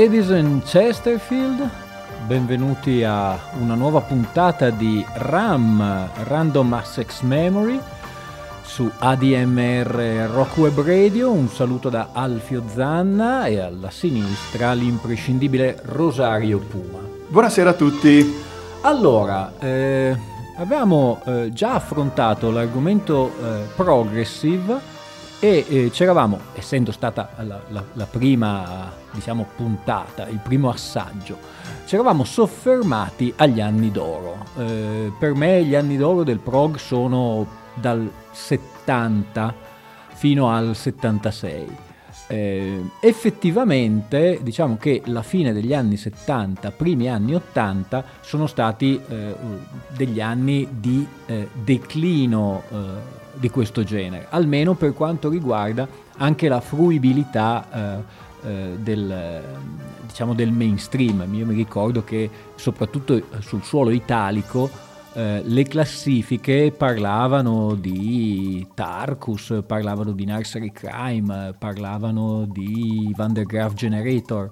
Ladies and Chesterfield, benvenuti a una nuova puntata di RAM, Random Access Memory, su ADMR Rock Web Radio. Un saluto da Alfio Zanna e alla sinistra l'imprescindibile Rosario Puma. Buonasera a tutti. Allora, eh, avevamo eh, già affrontato l'argomento eh, progressive e eh, c'eravamo, essendo stata la, la, la prima diciamo, puntata, il primo assaggio, ci eravamo soffermati agli anni d'oro. Eh, per me gli anni d'oro del prog sono dal 70 fino al 76. Eh, effettivamente diciamo che la fine degli anni 70, primi anni 80 sono stati eh, degli anni di eh, declino eh, di questo genere, almeno per quanto riguarda anche la fruibilità eh, eh, del, diciamo del mainstream. Io mi ricordo che soprattutto sul suolo italico eh, le classifiche parlavano di Tarkus, parlavano di Nursery Crime, parlavano di Van der Graaf Generator,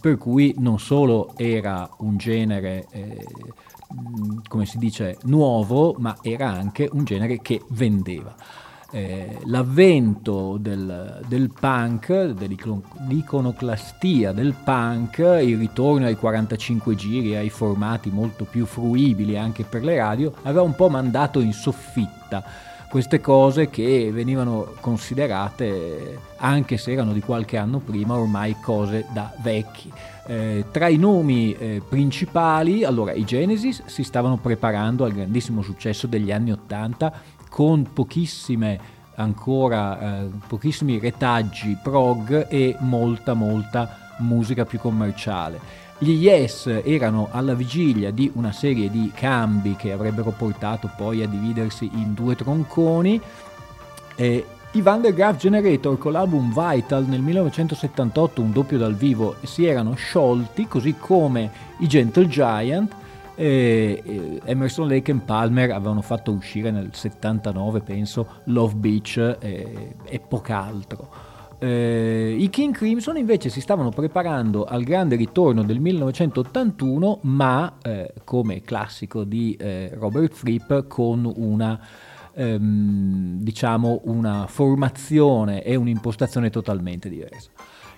per cui non solo era un genere eh, come si dice, nuovo, ma era anche un genere che vendeva. Eh, l'avvento del, del, punk, dell'iconoclastia del punk, il ritorno ai 45 giri, ai formati molto più fruibili anche per le radio, aveva un po' mandato in soffitta queste cose che venivano considerate, anche se erano di qualche anno prima, ormai cose da vecchi. Eh, tra i nomi eh, principali, allora i Genesis si stavano preparando al grandissimo successo degli anni Ottanta con pochissime ancora eh, pochissimi retaggi prog e molta molta musica più commerciale. Gli Yes erano alla vigilia di una serie di cambi che avrebbero portato poi a dividersi in due tronconi. E i Van der Graaf Generator con l'album Vital nel 1978, un doppio dal vivo, si erano sciolti, così come i Gentle Giant. E Emerson Lake e Palmer avevano fatto uscire nel 79, penso, Love Beach e, e poco altro. Eh, I King Crimson invece si stavano preparando al grande ritorno del 1981, ma eh, come classico di eh, Robert Fripp con una, ehm, diciamo una formazione e un'impostazione totalmente diversa.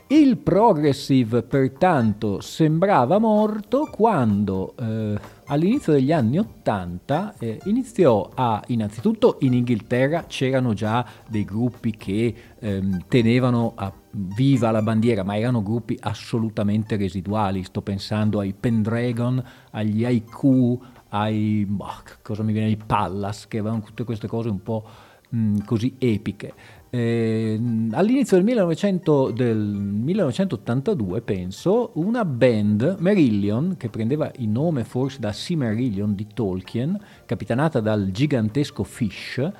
Il progressive pertanto sembrava morto quando eh, all'inizio degli anni Ottanta eh, iniziò a, innanzitutto in Inghilterra c'erano già dei gruppi che ehm, tenevano a, viva la bandiera, ma erano gruppi assolutamente residuali, sto pensando ai Pendragon, agli Haiku, ai, boh, cosa mi viene, ai Pallas, che avevano tutte queste cose un po' mh, così epiche. Eh, all'inizio del, 1900, del, 1982, penso, una band, Marillion, che prendeva il nome forse da Silmarillion di Tolkien, capitanata dal gigantesco Fish,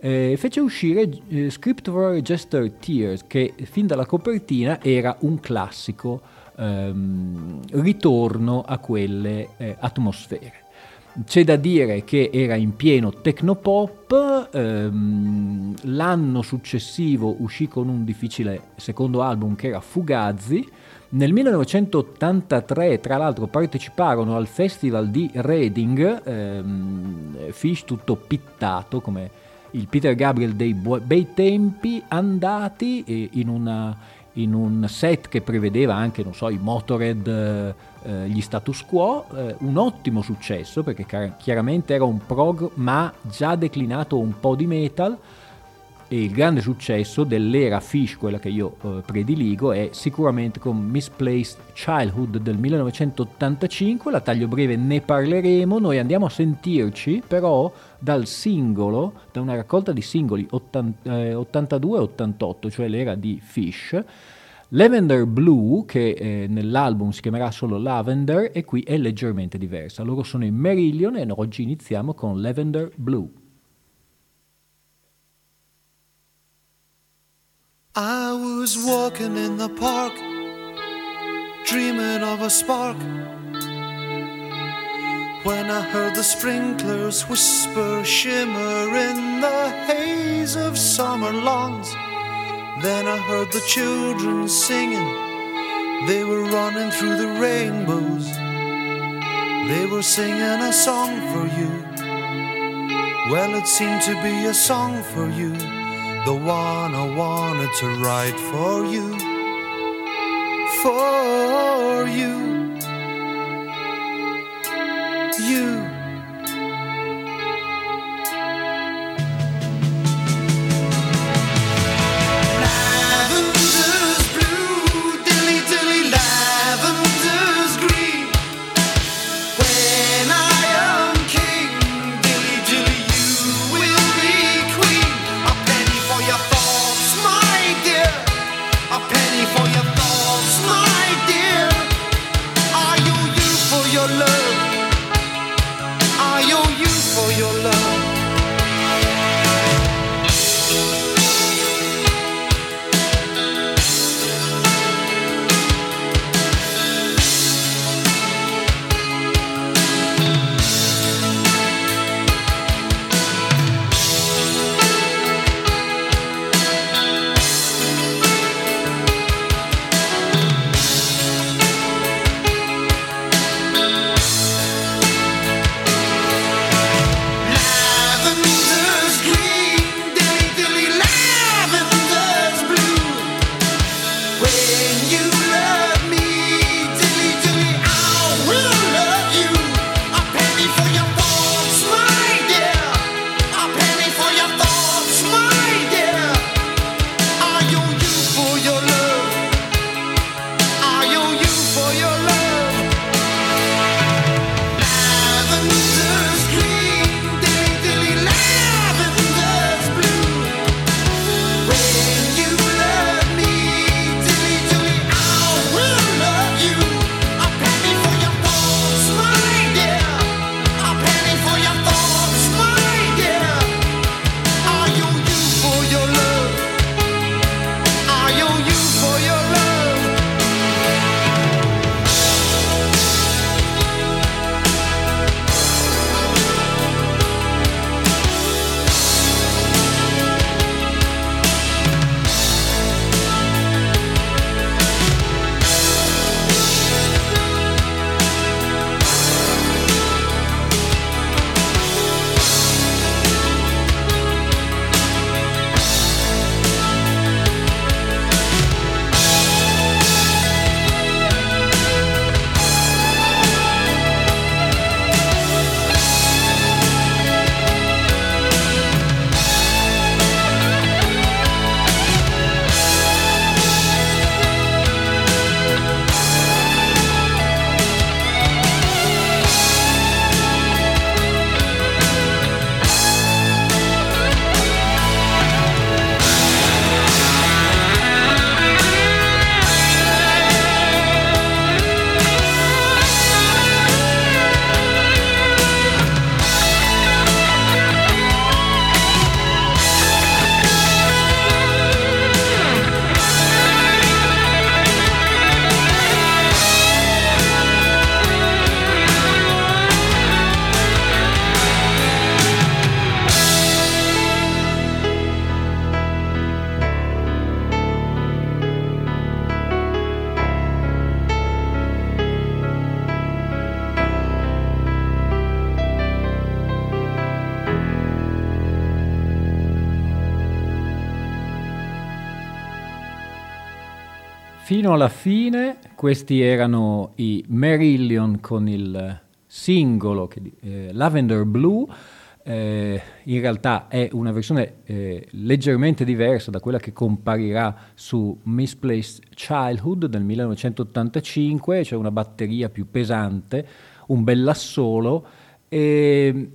eh, fece uscire eh, Script for Jester Tears, che fin dalla copertina era un classico ehm, ritorno a quelle eh, atmosfere. C'è da dire che era in pieno tecnopop, ehm, l'anno successivo uscì con un difficile secondo album che era Fugazi, nel 1983 tra l'altro parteciparono al festival di Reading, ehm, Fish tutto pittato come il Peter Gabriel dei bei tempi, andati in una in un set che prevedeva anche, non so, i Motorhead, eh, gli status quo, eh, un ottimo successo perché chiaramente era un prog ma già declinato un po' di metal e il grande successo dell'era Fish, quella che io eh, prediligo, è sicuramente con Misplaced Childhood del 1985, la taglio breve ne parleremo, noi andiamo a sentirci però dal singolo, da una raccolta di singoli 80, eh, 82-88, cioè l'era di Fish, Lavender Blue, che eh, nell'album si chiamerà solo Lavender, e qui è leggermente diversa. Loro sono i Merillion e oggi iniziamo con Lavender Blue. I was walking in the park, dreaming of a spark. When I heard the sprinklers whisper, shimmer in the haze of summer lawns. Then I heard the children singing, they were running through the rainbows. They were singing a song for you. Well, it seemed to be a song for you, the one I wanted to write for you. For you. You. Fino alla fine questi erano i Marillion con il singolo che, eh, Lavender Blue. eh, in realtà è una versione eh, leggermente diversa da quella che comparirà su Misplaced Childhood del 1985, c'è una batteria più pesante, un bell'assolo. E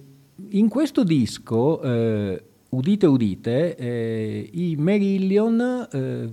in questo disco, eh, udite udite, eh, i Merillion eh,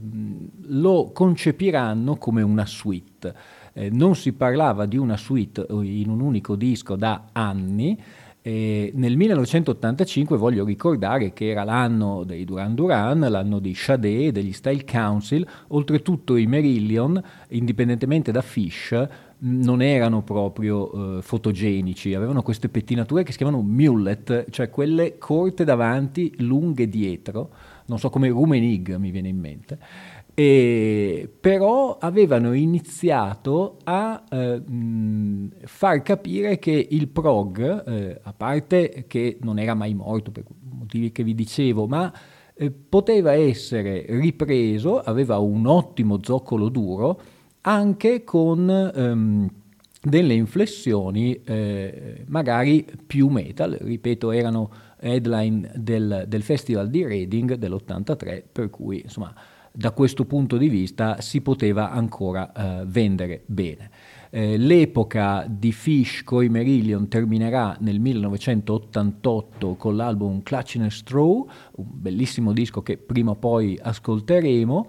lo concepiranno come una suite. Eh, non si parlava di una suite in un unico disco da anni, e nel 1985 voglio ricordare che era l'anno dei Duran Duran, l'anno di Sade, degli Style Council, oltretutto i Merillion, indipendentemente da Fish, non erano proprio eh, fotogenici, avevano queste pettinature che si chiamano mullet, cioè quelle corte davanti, lunghe dietro, non so come Rumenig mi viene in mente. E, però avevano iniziato a eh, far capire che il prog, eh, a parte che non era mai morto per motivi che vi dicevo, ma eh, poteva essere ripreso, aveva un ottimo zoccolo duro, anche con ehm, delle inflessioni eh, magari più metal, ripeto, erano headline del, del Festival di Reading dell'83, per cui insomma da questo punto di vista si poteva ancora eh, vendere bene. Eh, l'epoca di Fish coi Merillion terminerà nel 1988 con l'album Clutching a Straw, un bellissimo disco che prima o poi ascolteremo,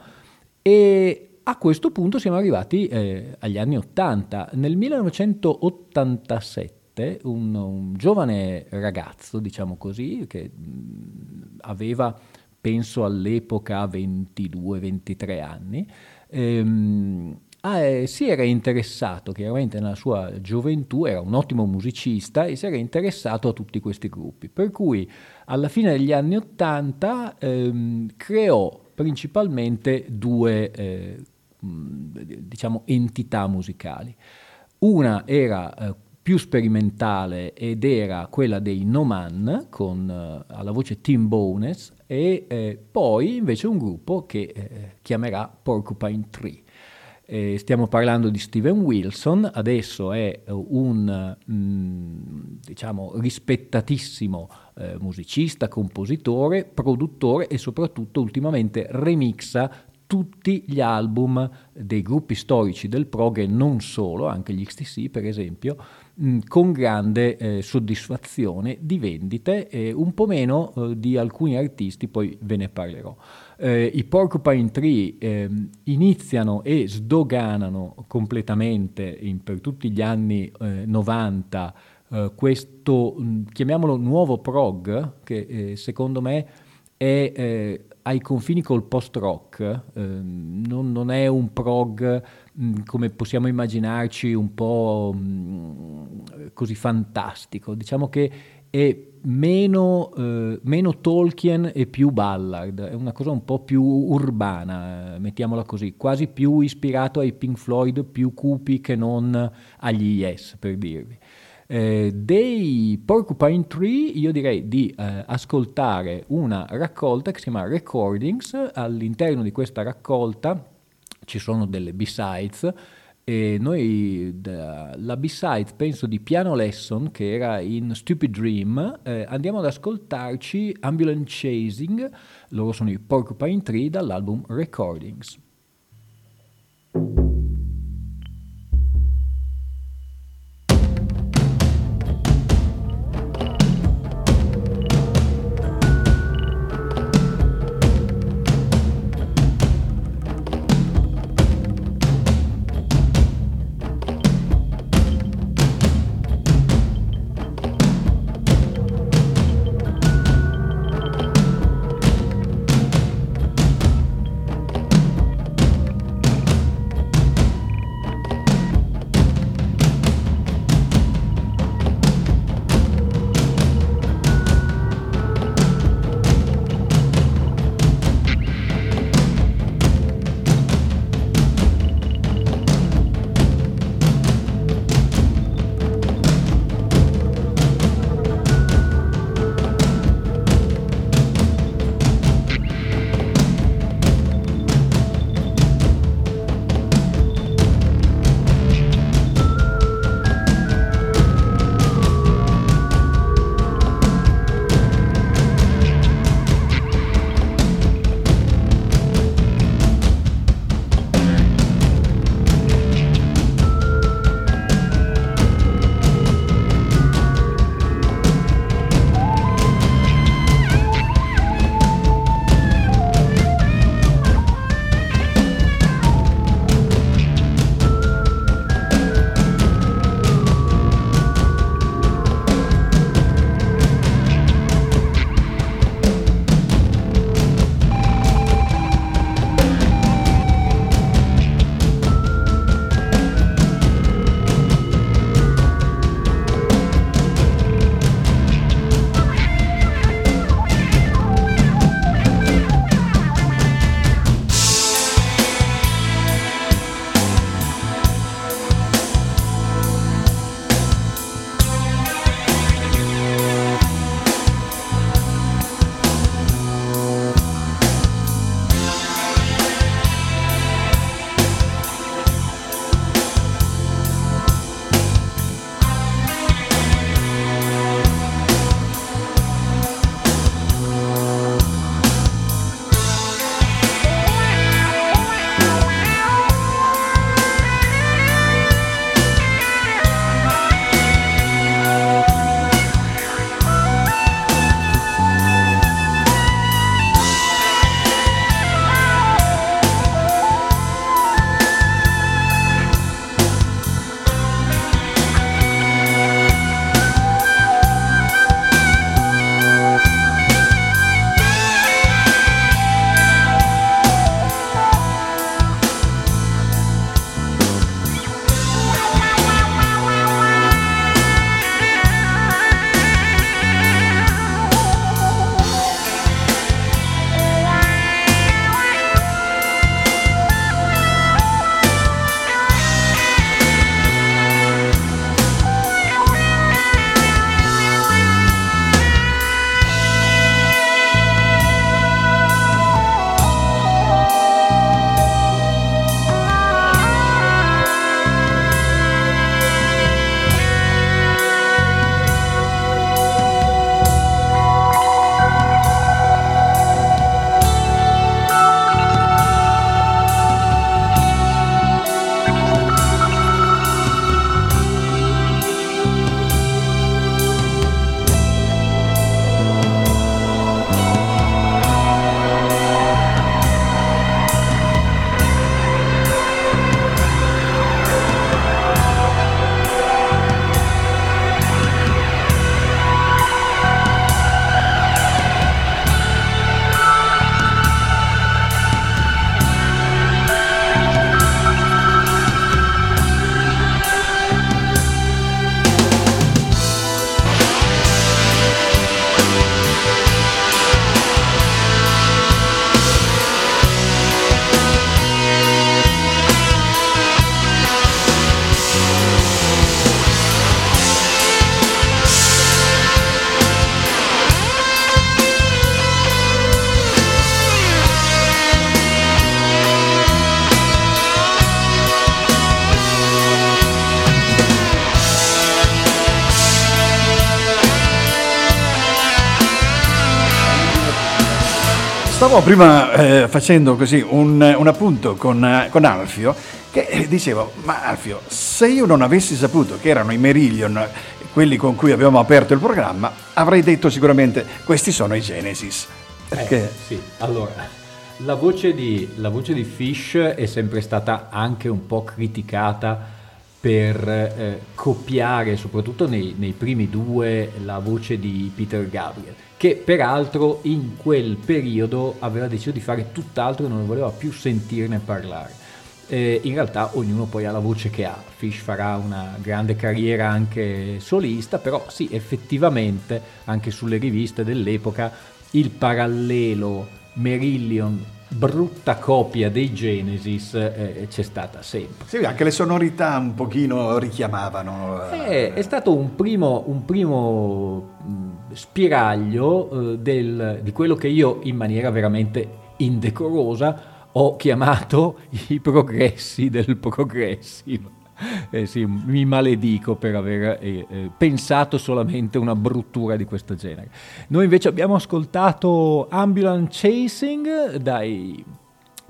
e a questo punto siamo arrivati eh, agli anni 80. Nel 1987 un, un giovane ragazzo, diciamo così, che mh, aveva penso all'epoca 22-23 anni, ehm, ah, eh, si era interessato, chiaramente nella sua gioventù, era un ottimo musicista e si era interessato a tutti questi gruppi, per cui alla fine degli anni Ottanta ehm, creò principalmente due eh, diciamo, entità musicali. Una era eh, più sperimentale ed era quella dei No Man con uh, alla voce Tim Bones e eh, poi invece un gruppo che eh, chiamerà Porcupine Tree. Eh, stiamo parlando di Steven Wilson, adesso è un mh, diciamo rispettatissimo eh, musicista, compositore, produttore e soprattutto ultimamente remixa tutti gli album dei gruppi storici del prog e non solo, anche gli XTC per esempio, mh, con grande eh, soddisfazione di vendite, eh, un po' meno eh, di alcuni artisti, poi ve ne parlerò. Eh, I Porcupine Tree ehm, iniziano e sdoganano completamente in, per tutti gli anni 90 eh, eh, questo, mh, chiamiamolo nuovo prog, che secondo me è ai confini col post-rock, eh, non, non, è un prog mh, mm, come possiamo immaginarci un po' mh, mm, così fantastico, diciamo che è meno, eh, meno, Tolkien e più Ballard, è una cosa un po' più urbana, mettiamola così, quasi più ispirato ai Pink Floyd, più cupi che non agli Yes, per dirvi. Eh, dei Porcupine Tree io direi di eh, ascoltare una raccolta che si chiama Recordings, all'interno di questa raccolta ci sono delle B-sides e noi la B-side penso di Piano Lesson che era in Stupid Dream eh, andiamo ad ascoltarci Ambulance Chasing. Loro sono i Porcupine Tree dall'album Recordings Stavo prima eh, facendo così un, un appunto con, eh, con, Alfio che eh, dicevo, ma Alfio, se io non avessi saputo che erano i Merillion quelli con cui abbiamo aperto il programma, avrei detto sicuramente questi sono i Genesis. Perché? Eh, sì, allora, la voce, di, la voce di Fish è sempre stata anche un po' criticata per eh, copiare, soprattutto nei, nei, primi due, la voce di Peter Gabriel che peraltro in quel periodo aveva deciso di fare tutt'altro e non voleva più sentirne parlare. Eh, in realtà ognuno poi ha la voce che ha, Fish farà una grande carriera anche solista, però sì, effettivamente anche sulle riviste dell'epoca il parallelo Merillion brutta copia dei Genesis eh, c'è stata sempre. Sì, anche le sonorità un pochino richiamavano. Eh, è stato un primo, un primo spiraglio eh, del, di quello che io in maniera veramente indecorosa ho chiamato i progressi del progressivo. Eh sì, mi maledico per aver eh, eh, pensato solamente una bruttura di questo genere. Noi invece abbiamo ascoltato Ambulance Chasing dai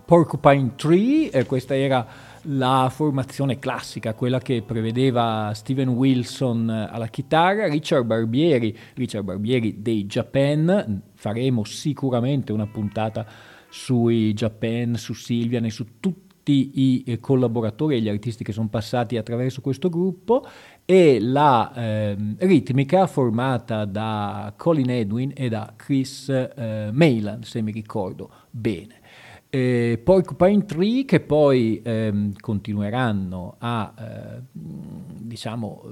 Porcupine Tree, eh, questa era la formazione classica, quella che prevedeva Steven Wilson alla chitarra, Richard Barbieri, Richard Barbieri dei Japan, faremo sicuramente una puntata sui Japan, su Silvian e su tutti i eh, collaboratori e gli artisti che sono passati attraverso questo gruppo. E la eh, ritmica formata da Colin Edwin e da Chris eh, Mayland, se mi ricordo bene eh, Porcupine Tree che poi ehm, continueranno a eh, diciamo,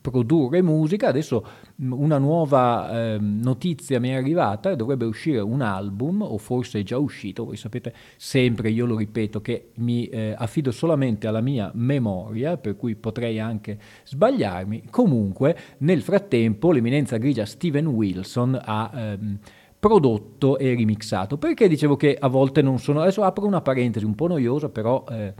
produrre musica. Adesso una nuova eh, notizia mi è arrivata, dovrebbe uscire un album, o forse è già uscito, voi sapete sempre, io lo ripeto, che mi eh, affido solamente alla mia memoria, per cui potrei anche sbagliarmi. Comunque, nel frattempo, l'eminenza grigia Steven Wilson ha... Ehm, prodotto e remixato. Perché dicevo che a volte non sono... Adesso apro una parentesi un po' noiosa, però... Eh,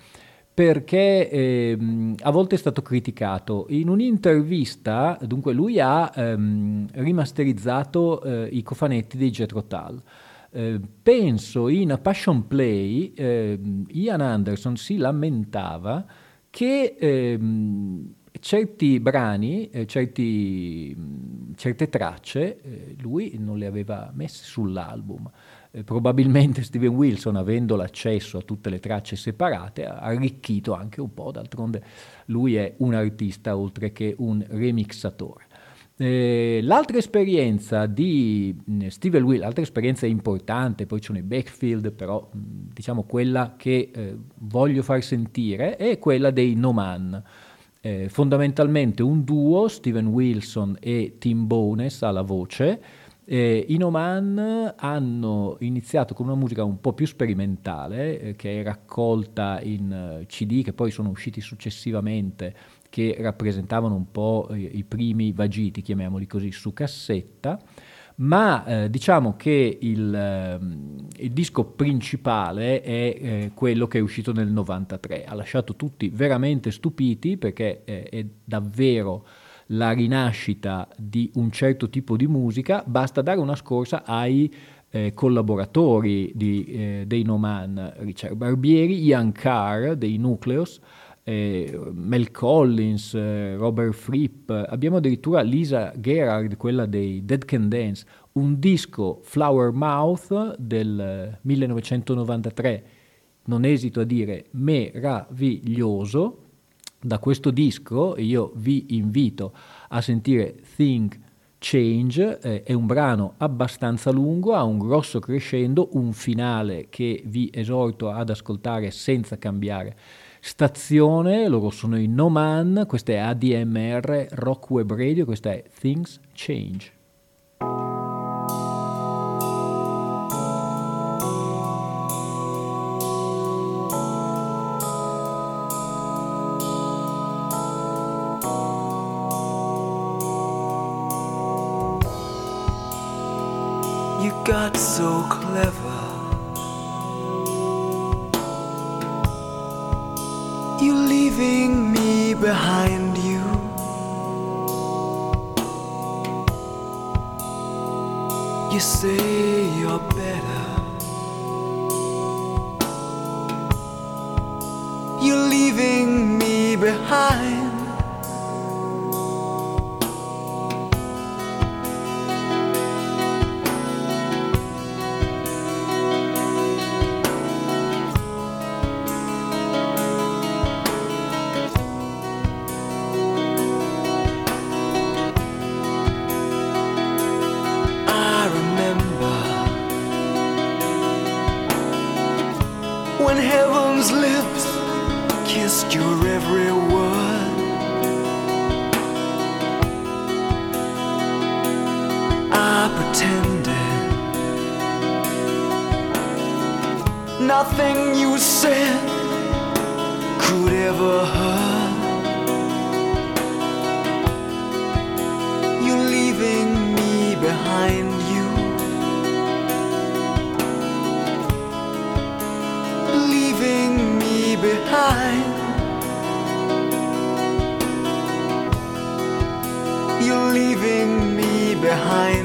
perché eh, a volte è stato criticato. In un'intervista, dunque, lui ha ehm, rimasterizzato eh, i cofanetti dei Jetro Tull. Eh, penso in A Passion Play, ehm, Ian Anderson si lamentava che ehm, certi brani, eh, certi, mh, certe tracce, eh, lui non le aveva messe sull'album. Eh, probabilmente Steven Wilson, avendo l'accesso a tutte le tracce separate, ha arricchito anche un po', d'altronde lui è un artista oltre che un remixatore. Eh, l'altra esperienza di Steven Will, l'altra esperienza importante, poi c'è i backfield, però diciamo quella che eh, voglio far sentire, è quella dei No Man eh, fondamentalmente un duo, Steven Wilson e Tim Bones alla voce. Eh, I Noman hanno iniziato con una musica un po' più sperimentale, eh, che è raccolta in uh, CD, che poi sono usciti successivamente, che rappresentavano un po' i, i primi vagiti, chiamiamoli così, su cassetta ma eh, diciamo che il, eh, il, disco principale è eh, quello che è uscito nel 93, ha lasciato tutti veramente stupiti perché eh, è davvero la rinascita di un certo tipo di musica, basta dare una scorsa ai eh, collaboratori di, eh, dei No Man, Richard Barbieri, Ian Carr dei Nucleus, eh, Mel Collins, eh, Robert Fripp, abbiamo addirittura Lisa Gerard, quella dei Dead Can Dance, un disco Flower Mouth del 1993, non esito a dire meraviglioso. Da questo disco io vi invito a sentire Think Change, eh, è un brano abbastanza lungo, ha un grosso crescendo, un finale che vi esorto ad ascoltare senza cambiare stazione, loro sono i No Man, questa è ADMR Rock Web Radio, questa è Things Change. Got so clever leaving me behind you. You say you're better. You're leaving me behind. nothing you said could ever hurt. You're leaving me behind you. Leaving me behind. You're leaving me behind.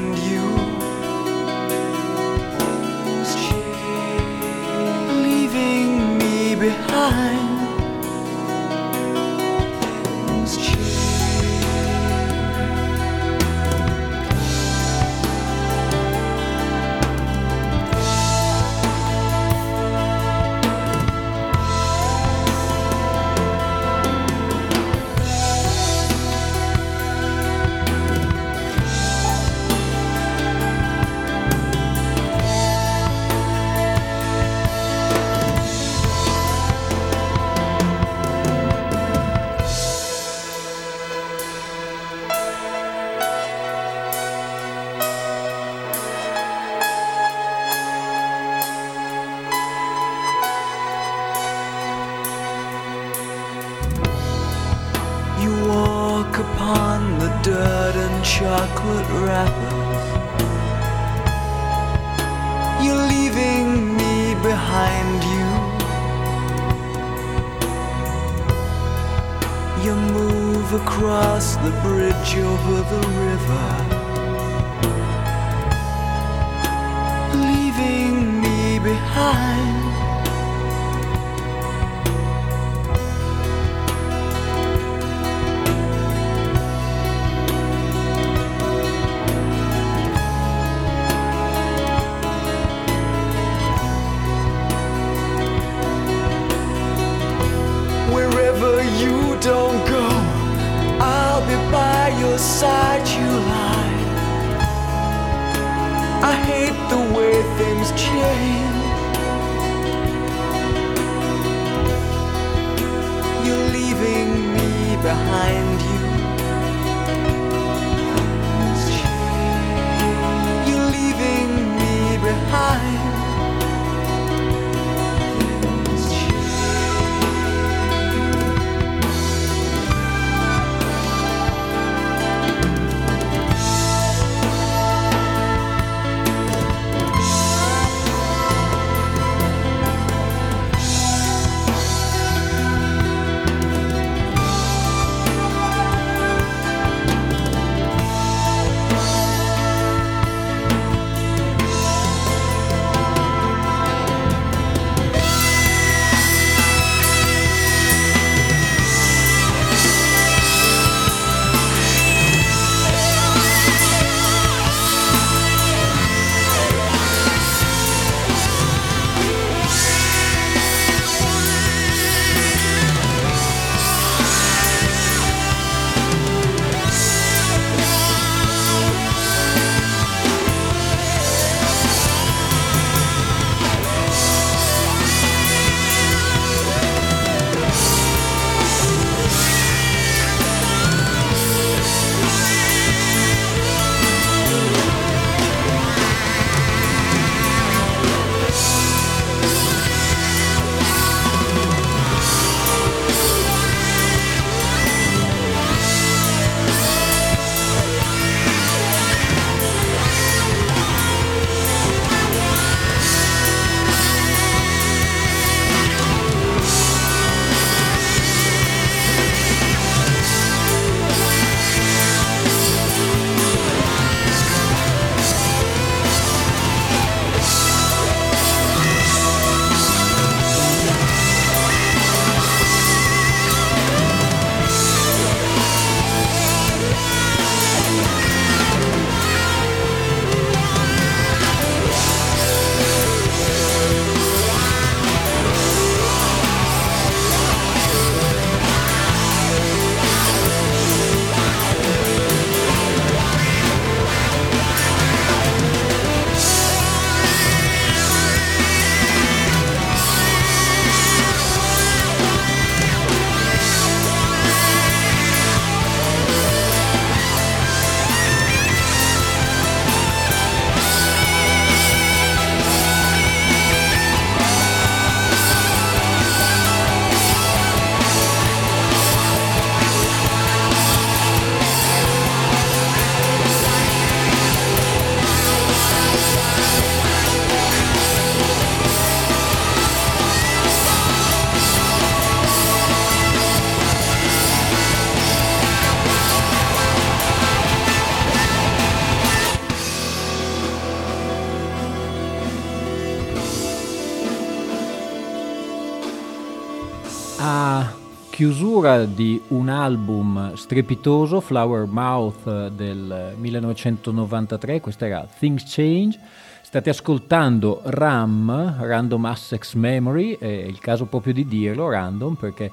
Chiusura di un album strepitoso, Flower Mouth del 1993, questa era Things Change. State ascoltando RAM, Random Access Memory, è il caso proprio di dirlo, random, perché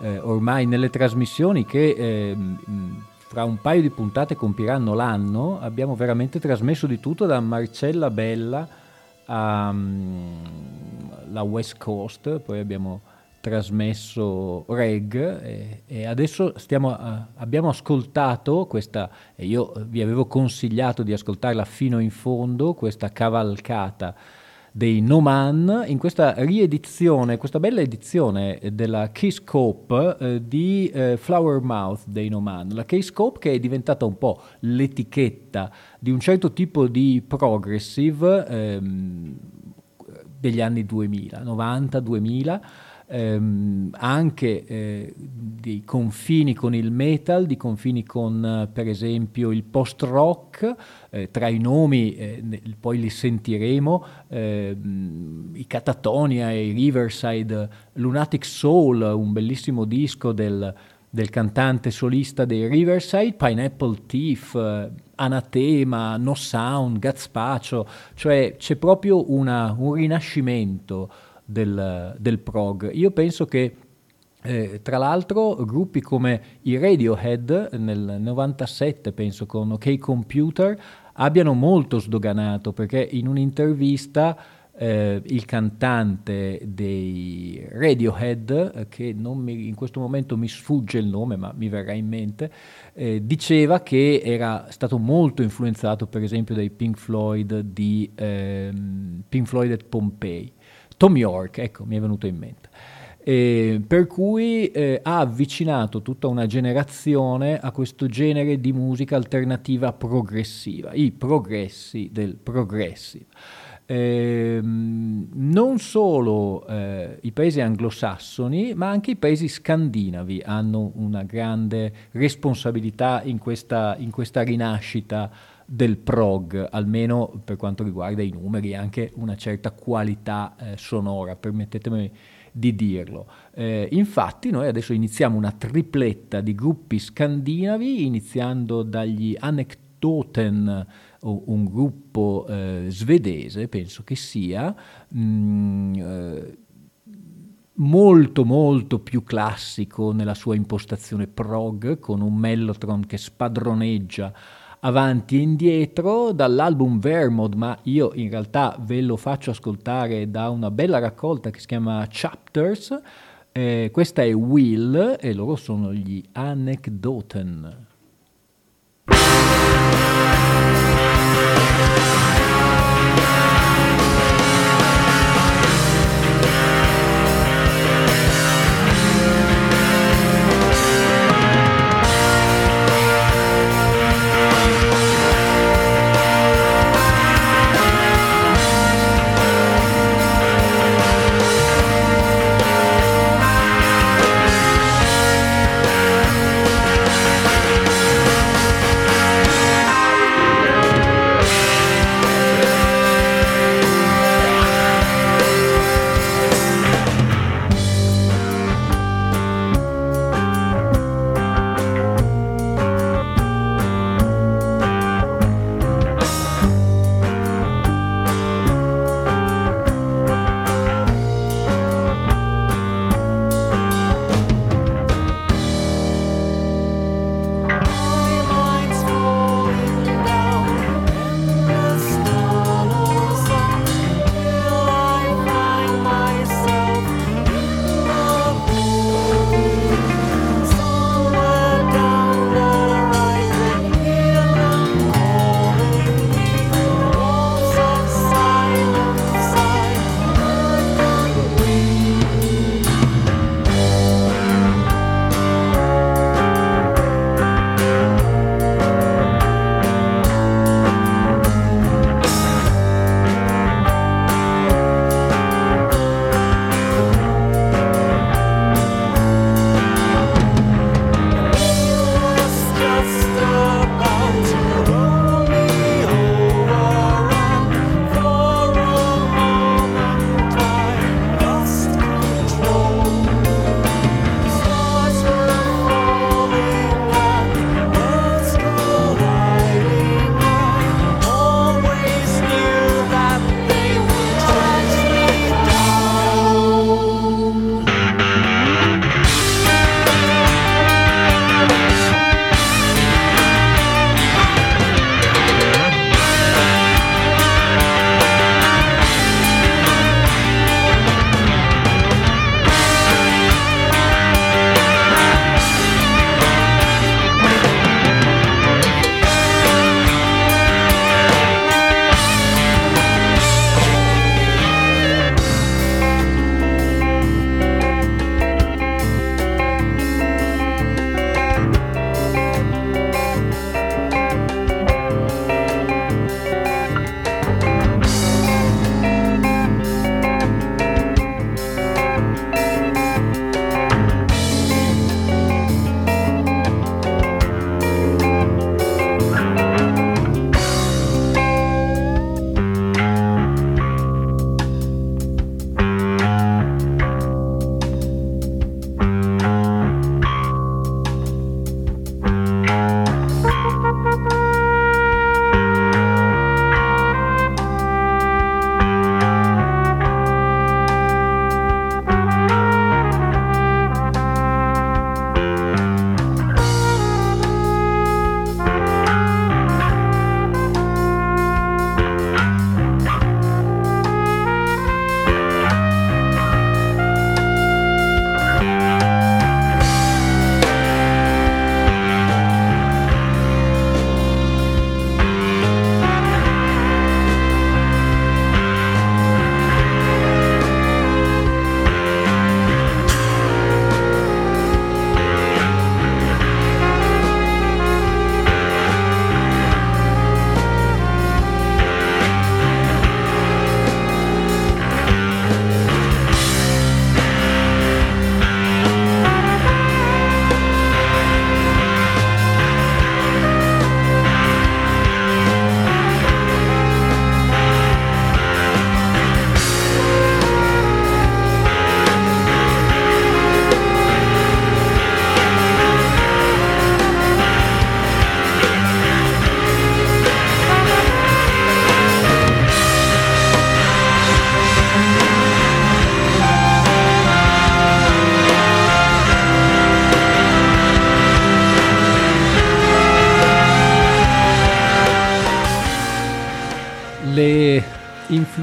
eh, ormai nelle trasmissioni che eh, fra un paio di puntate compiranno l'anno, abbiamo veramente trasmesso di tutto da Marcella Bella alla um, West Coast, poi abbiamo trasmesso Reg e, e adesso stiamo, uh, abbiamo ascoltato questa, e io vi avevo consigliato di ascoltarla fino in fondo, questa cavalcata dei No Man in questa riedizione, questa bella edizione della Case Cope eh, di eh, Flower Mouth dei No Man. La Case Cope che è diventata un po' l'etichetta di un certo tipo di progressive ehm, degli anni 2000, 90-2000 ehm, anche eh, di confini con il metal, di confini con eh, per esempio il post-rock, eh, tra i nomi eh, poi li sentiremo, ehm, i Catatonia e i Riverside, Lunatic Soul, un bellissimo disco del, del cantante solista dei Riverside, Pineapple Thief, eh, Anatema, No Sound, Gazpacho, cioè c'è proprio una, un rinascimento del, del prog. Io penso che eh, tra l'altro gruppi come i Radiohead nel 97 penso con OK Computer abbiano molto sdoganato perché in un'intervista eh, il cantante dei Radiohead, che mi, in questo momento mi sfugge il nome ma mi verrà in mente, eh, diceva che era stato molto influenzato per esempio dai Pink Floyd di ehm, Pink Floyd at Pompeii Tom York, ecco, mi è venuto in mente. Eh, per cui eh, ha avvicinato tutta una generazione a questo genere di musica alternativa progressiva, i progressi del progressive. Eh, non solo eh, i paesi anglosassoni, ma anche i paesi scandinavi hanno una grande responsabilità in questa, in questa rinascita del prog, almeno per quanto riguarda i numeri anche una certa qualità eh, sonora, permettetemi di dirlo. Eh, infatti noi adesso iniziamo una tripletta di gruppi scandinavi, iniziando dagli Anekdoten, un gruppo eh, svedese, penso che sia, mh, mm, eh, molto molto più classico nella sua impostazione prog, con un mellotron che spadroneggia avanti e indietro dall'album Vermod, ma io in realtà ve lo faccio ascoltare da una bella raccolta che si chiama Chapters. Eh, questa è Will e loro sono gli Anecdoten.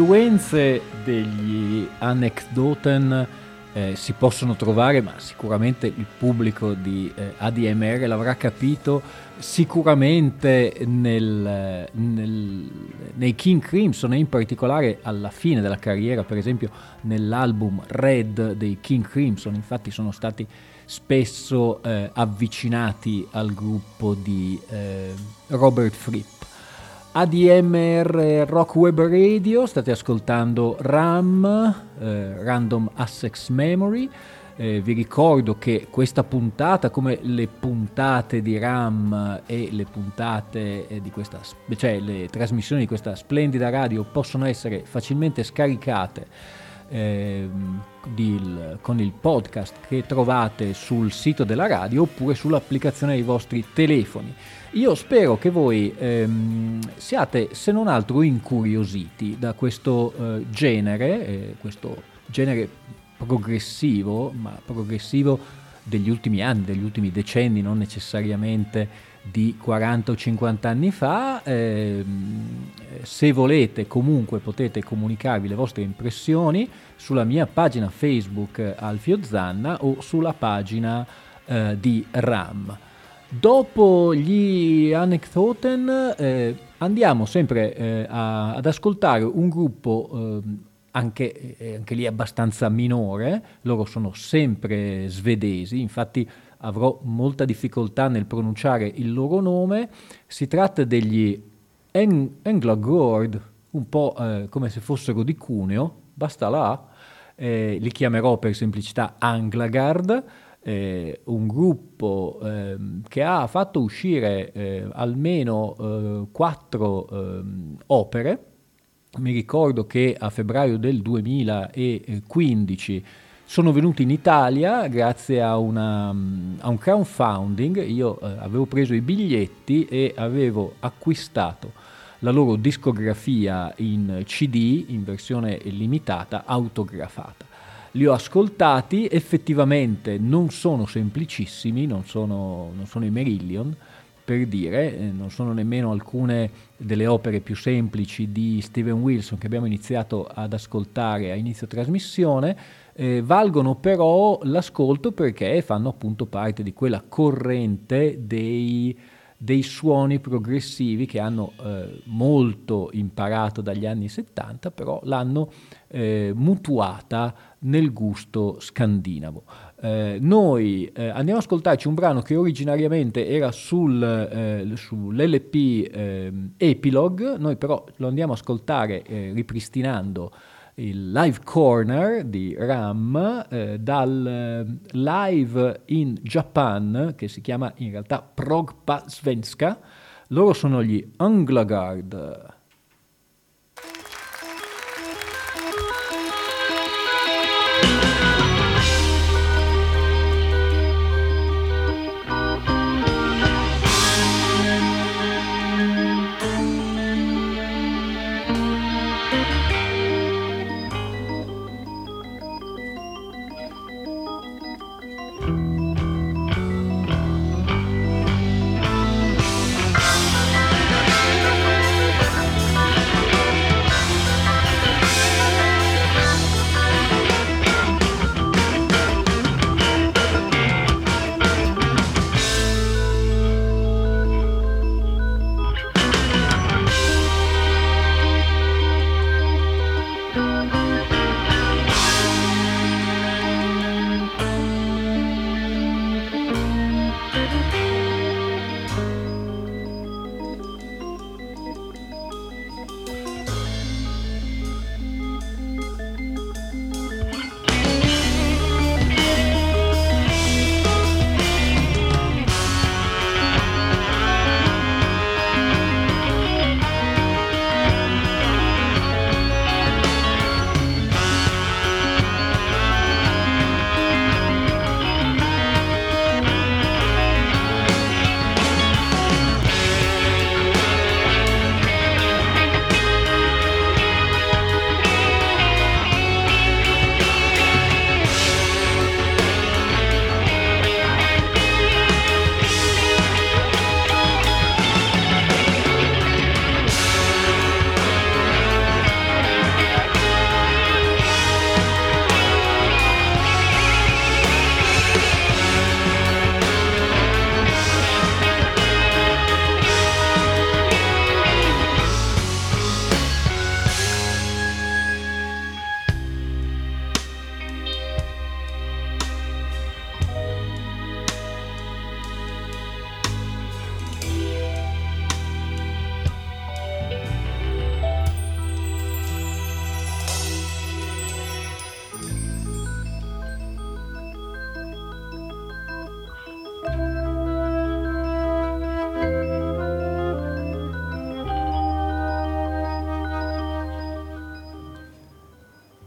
Influenze degli anecdoten eh, si possono trovare, ma sicuramente il pubblico di eh, ADMR l'avrà capito, sicuramente nel, nel, nei King Crimson e in particolare alla fine della carriera, per esempio nell'album Red dei King Crimson, infatti sono stati spesso eh, avvicinati al gruppo di eh, Robert Fripp. ADMR Rock Web Radio, state ascoltando RAM, eh, Random Access Memory. Eh, vi ricordo che questa puntata, come le puntate di RAM e le puntate eh, di questa, cioè le trasmissioni di questa splendida radio, possono essere facilmente scaricate eh, di, con il podcast che trovate sul sito della radio oppure sull'applicazione dei vostri telefoni. Io spero che voi ehm, siate se non altro incuriositi da questo eh, genere, eh, questo genere progressivo, ma progressivo degli ultimi anni, degli ultimi decenni, non necessariamente di 40 o 50 anni fa. Eh, se volete comunque potete comunicarvi le vostre impressioni sulla mia pagina Facebook Alfio Zanna o sulla pagina eh, di RAM. Dopo gli Anekdoten eh, andiamo sempre eh, a, ad ascoltare un gruppo ehm, anche, eh, anche lì abbastanza minore, loro sono sempre svedesi, infatti avrò molta difficoltà nel pronunciare il loro nome, si tratta degli Eng- Englagord, un po' eh, come se fossero di Cuneo, basta là, eh, li chiamerò per semplicità Anglagard, eh, un gruppo eh, che ha fatto uscire eh, almeno eh, quattro ehm, opere. Mi ricordo che a febbraio del 2015 sono venuti in Italia grazie a, una, a un crowdfunding, io eh, avevo preso i biglietti e avevo acquistato la loro discografia in CD, in versione limitata, autografata. Li ho ascoltati, effettivamente non sono semplicissimi, non sono, non sono i Merillion, per dire, eh, non sono nemmeno alcune delle opere più semplici di Steven Wilson che abbiamo iniziato ad ascoltare a inizio trasmissione, eh, valgono però l'ascolto perché fanno appunto parte di quella corrente dei, dei suoni progressivi che hanno eh, molto imparato dagli anni 70, però l'hanno eh, mutuata nel gusto scandinavo. Eh, noi eh, andiamo ad ascoltarci un brano che originariamente era sul, eh, sull'LP ehm, Epilogue, noi però lo andiamo ad ascoltare eh, ripristinando il live corner di Ram eh, dal eh, live in Japan che si chiama in realtà Progpa Svenska. Loro sono gli Anglagard.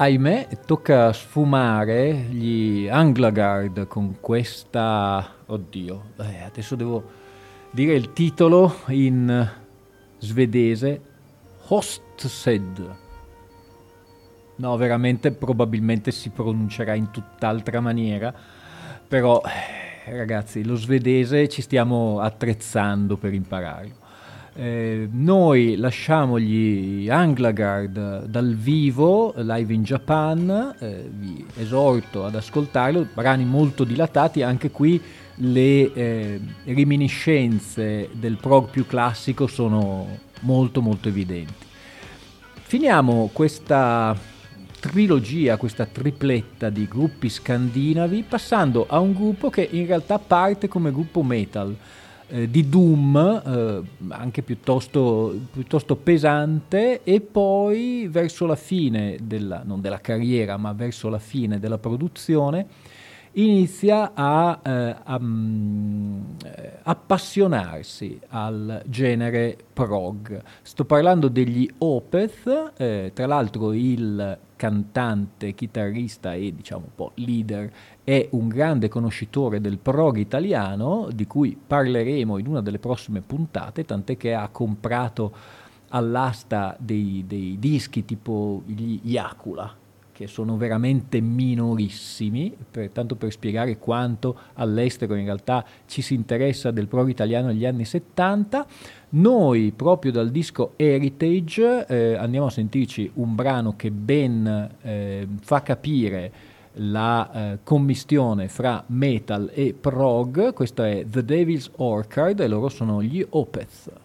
Ahimè, tocca sfumare gli Anglagard con questa... Oddio, eh, adesso devo dire il titolo in svedese. Hostsed. No, veramente probabilmente si pronuncerà in tutt'altra maniera, però eh, ragazzi, lo svedese ci stiamo attrezzando per impararlo. Eh, noi lasciamo gli Anglagard dal vivo, live in Japan, eh, vi esorto ad ascoltarlo, brani molto dilatati, anche qui le eh, reminiscenze del prog più classico sono molto molto evidenti. Finiamo questa trilogia, questa tripletta di gruppi scandinavi, passando a un gruppo che in realtà parte come gruppo metal eh, di Doom, eh, anche piuttosto, piuttosto, pesante, e poi verso la fine, della, non della carriera, ma verso la fine della produzione, inizia a, eh, a um, appassionarsi al genere prog. Sto parlando degli Opeth, eh, tra l'altro il cantante, chitarrista e diciamo un po' leader è un grande conoscitore del prog italiano, di cui parleremo in una delle prossime puntate, tant'è che ha comprato all'asta dei, dei dischi tipo gli Iacula, che sono veramente minorissimi, per, tanto per spiegare quanto all'estero in realtà ci si interessa del prog italiano negli anni 70. Noi proprio dal disco Heritage eh, andiamo a sentirci un brano che ben eh, fa capire la eh, commistione fra metal e prog, questo è The Devil's Orchard e loro sono gli Opeth.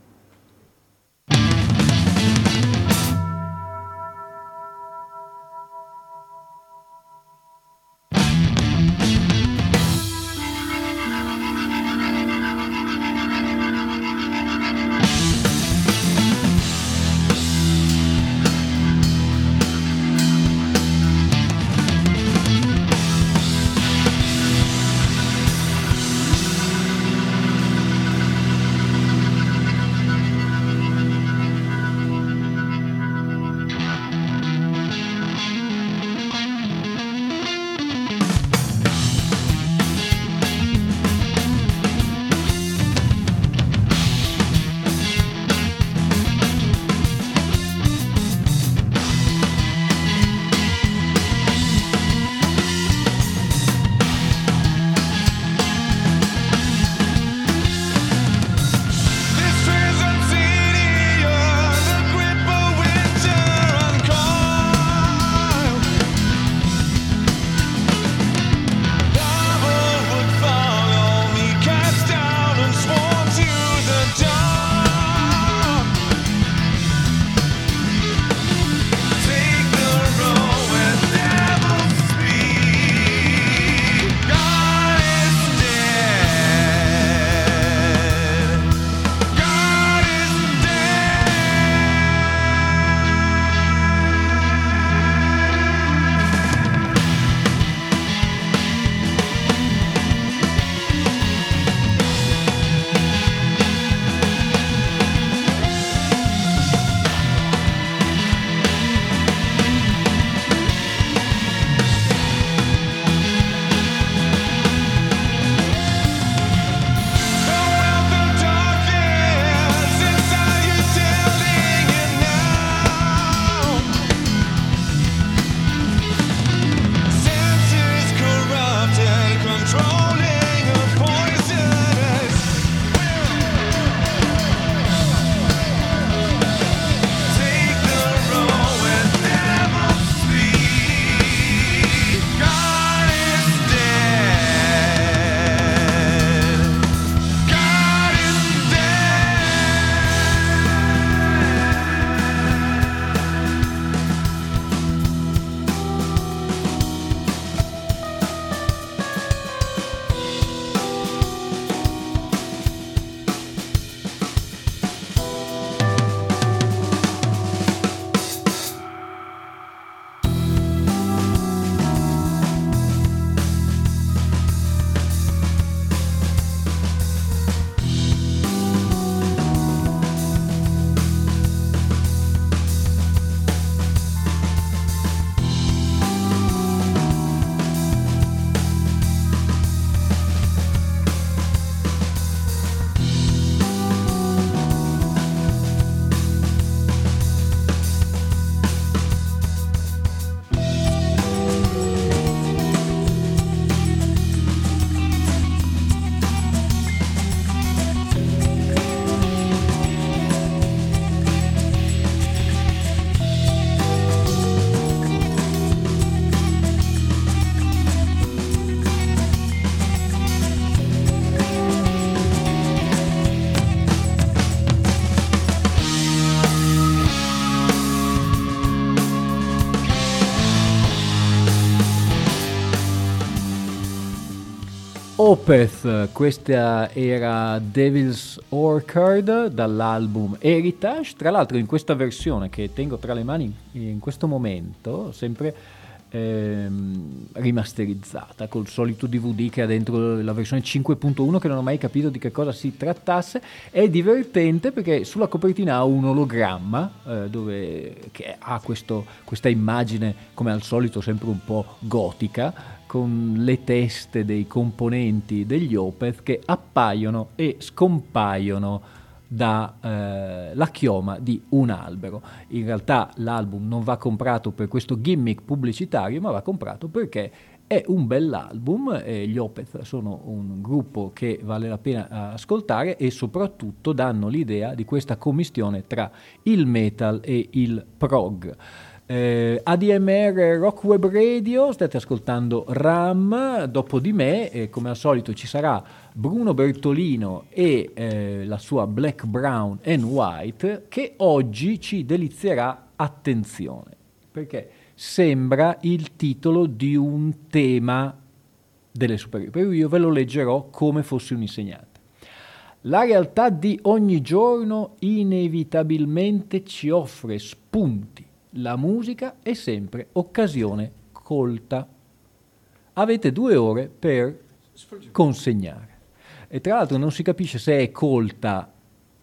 Opeth, questa era Devil's Orchard dall'album Heritage, tra l'altro in questa versione che tengo tra le mani in questo momento, sempre ehm, rimasterizzata col solito DVD che ha dentro la versione 5.1 che non ho mai capito di che cosa si trattasse. È divertente perché sulla copertina ha un ologramma eh, dove, che ha questo, questa immagine come al solito sempre un po' gotica con le teste dei componenti degli Opeth che appaiono e scompaiono dalla eh, chioma di un albero. In realtà l'album non va comprato per questo gimmick pubblicitario, ma va comprato perché è un bell'album, eh, gli Opeth sono un gruppo che vale la pena ascoltare e soprattutto danno l'idea di questa commistione tra il metal e il prog. Eh, ADMR Rock Web Radio, state ascoltando RAM, dopo di me, eh, come al solito ci sarà Bruno Bertolino e eh, la sua Black, Brown and White che oggi ci delizierà attenzione, perché sembra il titolo di un tema delle superiori, per io ve lo leggerò come fossi un insegnante. La realtà di ogni giorno inevitabilmente ci offre spunti. La musica è sempre occasione colta. Avete due ore per consegnare. E tra l'altro non si capisce se è colta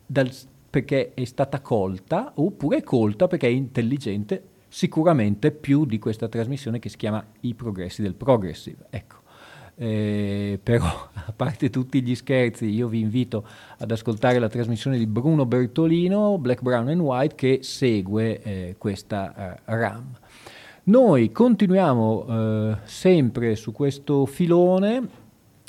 dal, perché è stata colta oppure è colta perché è intelligente sicuramente più di questa trasmissione che si chiama I progressi del progressive. Ecco. Eh, però a parte tutti gli scherzi io vi invito ad ascoltare la trasmissione di Bruno Bertolino Black, Brown and White che segue eh, questa eh, RAM. Noi continuiamo eh, sempre su questo filone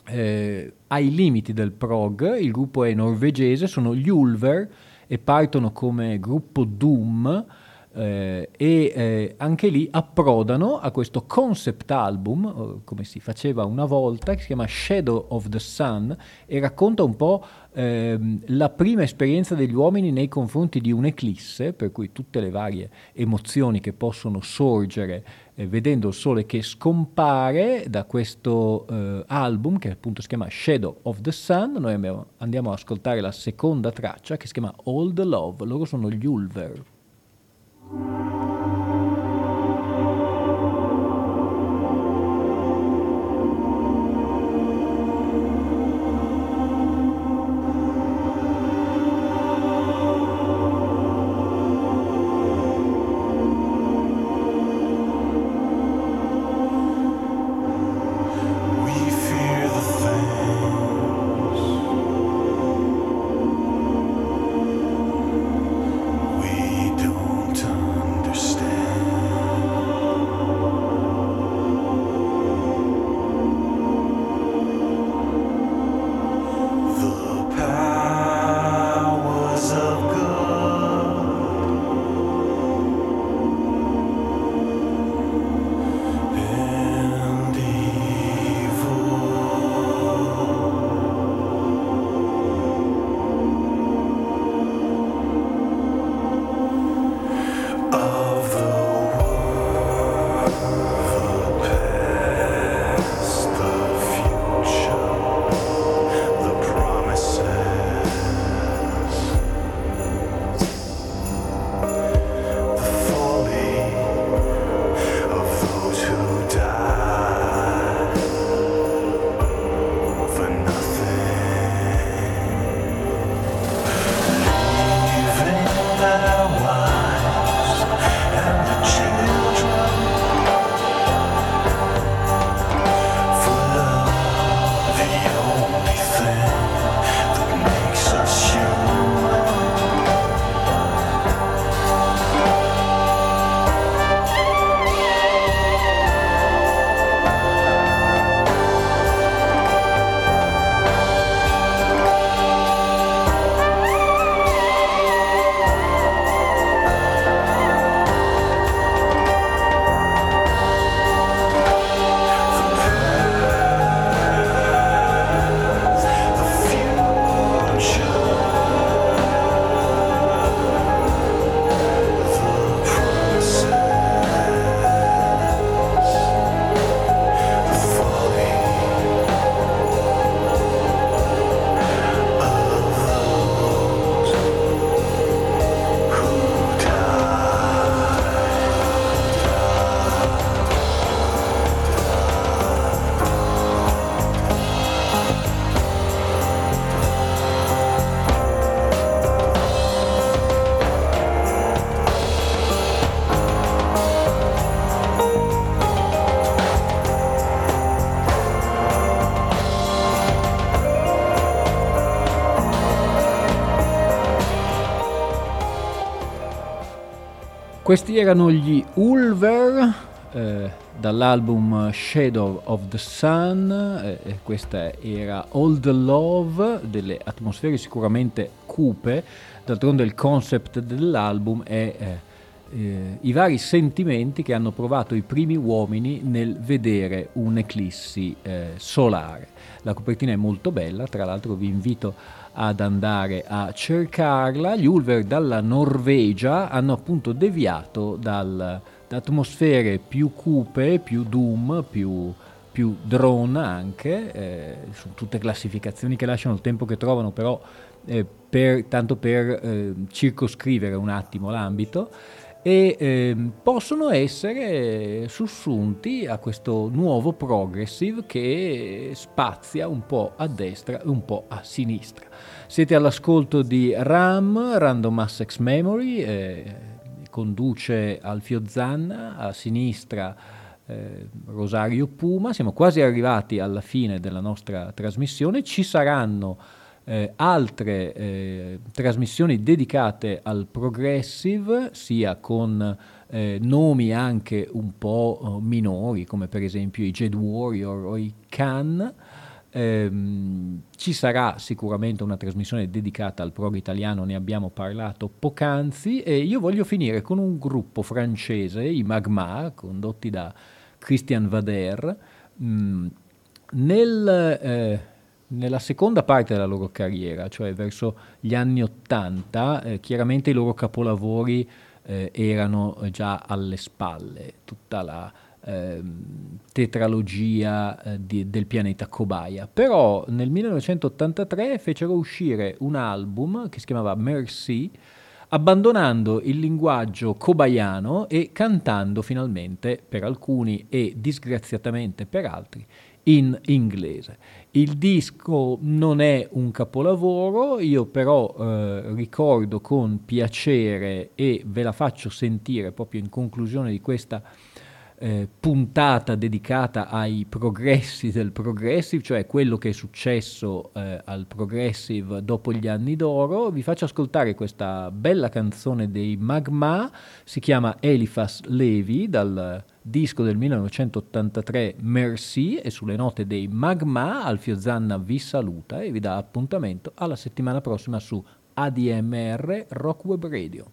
eh, ai limiti del prog, il gruppo è norvegese, sono gli Ulver e partono come gruppo Doom eh, e eh, anche lì approdano a questo concept album, eh, come si faceva una volta, che si chiama Shadow of the Sun e racconta un po' ehm, la prima esperienza degli uomini nei confronti di un'eclisse, per cui tutte le varie emozioni che possono sorgere eh, vedendo il sole che scompare da questo eh, album che appunto si chiama Shadow of the Sun, noi andiamo ad ascoltare la seconda traccia che si chiama All the Love, loro sono gli Ulver. Thank you. Questi erano gli Ulver eh, dall'album Shadow of the Sun, eh, questa era All the Love, delle atmosfere sicuramente cupe, d'altronde il concept dell'album è eh, eh, i vari sentimenti che hanno provato i primi uomini nel vedere un'eclissi eh, solare. La copertina è molto bella, tra l'altro vi invito ad andare a cercarla. Gli Ulver dalla Norvegia hanno appunto deviato dal, da atmosfere più cupe, più doom, più, più drone anche, eh, sono tutte classificazioni che lasciano il tempo che trovano, però eh, per, tanto per eh, circoscrivere un attimo l'ambito e eh, possono essere sussunti a questo nuovo progressive che spazia un po' a destra e un po' a sinistra. Siete all'ascolto di RAM, Random Access Memory, eh, conduce Alfio Zanna, a sinistra eh, Rosario Puma, siamo quasi arrivati alla fine della nostra trasmissione, ci saranno eh, altre eh, trasmissioni dedicate al progressive, sia con eh, nomi anche un po' eh, minori, come per esempio i Jade Warrior o i Khan. Ehm, ci sarà sicuramente una trasmissione dedicata al prog italiano, ne abbiamo parlato poc'anzi, e io voglio finire con un gruppo francese, i Magma, condotti da Christian Vader. Mh, mm, nel, eh, nella seconda parte della loro carriera, cioè verso gli anni Ottanta, eh, chiaramente i loro capolavori eh, erano già alle spalle, tutta la eh, tetralogia di, del pianeta Cobaia. Però nel 1983 fecero uscire un album che si chiamava Merci, abbandonando il linguaggio cobaiano e cantando finalmente per alcuni e disgraziatamente per altri in inglese. Il disco non è un capolavoro, io però eh, ricordo con piacere e ve la faccio sentire proprio in conclusione di questa eh, puntata dedicata ai progressi del progressive, cioè quello che è successo eh, al progressive dopo gli anni d'oro. Vi faccio ascoltare questa bella canzone dei Magma, si chiama Eliphas Levi dal disco del 1983 Merci e sulle note dei Magma Alfio Zanna vi saluta e vi dà appuntamento alla settimana prossima su ADMR Rock Web Radio.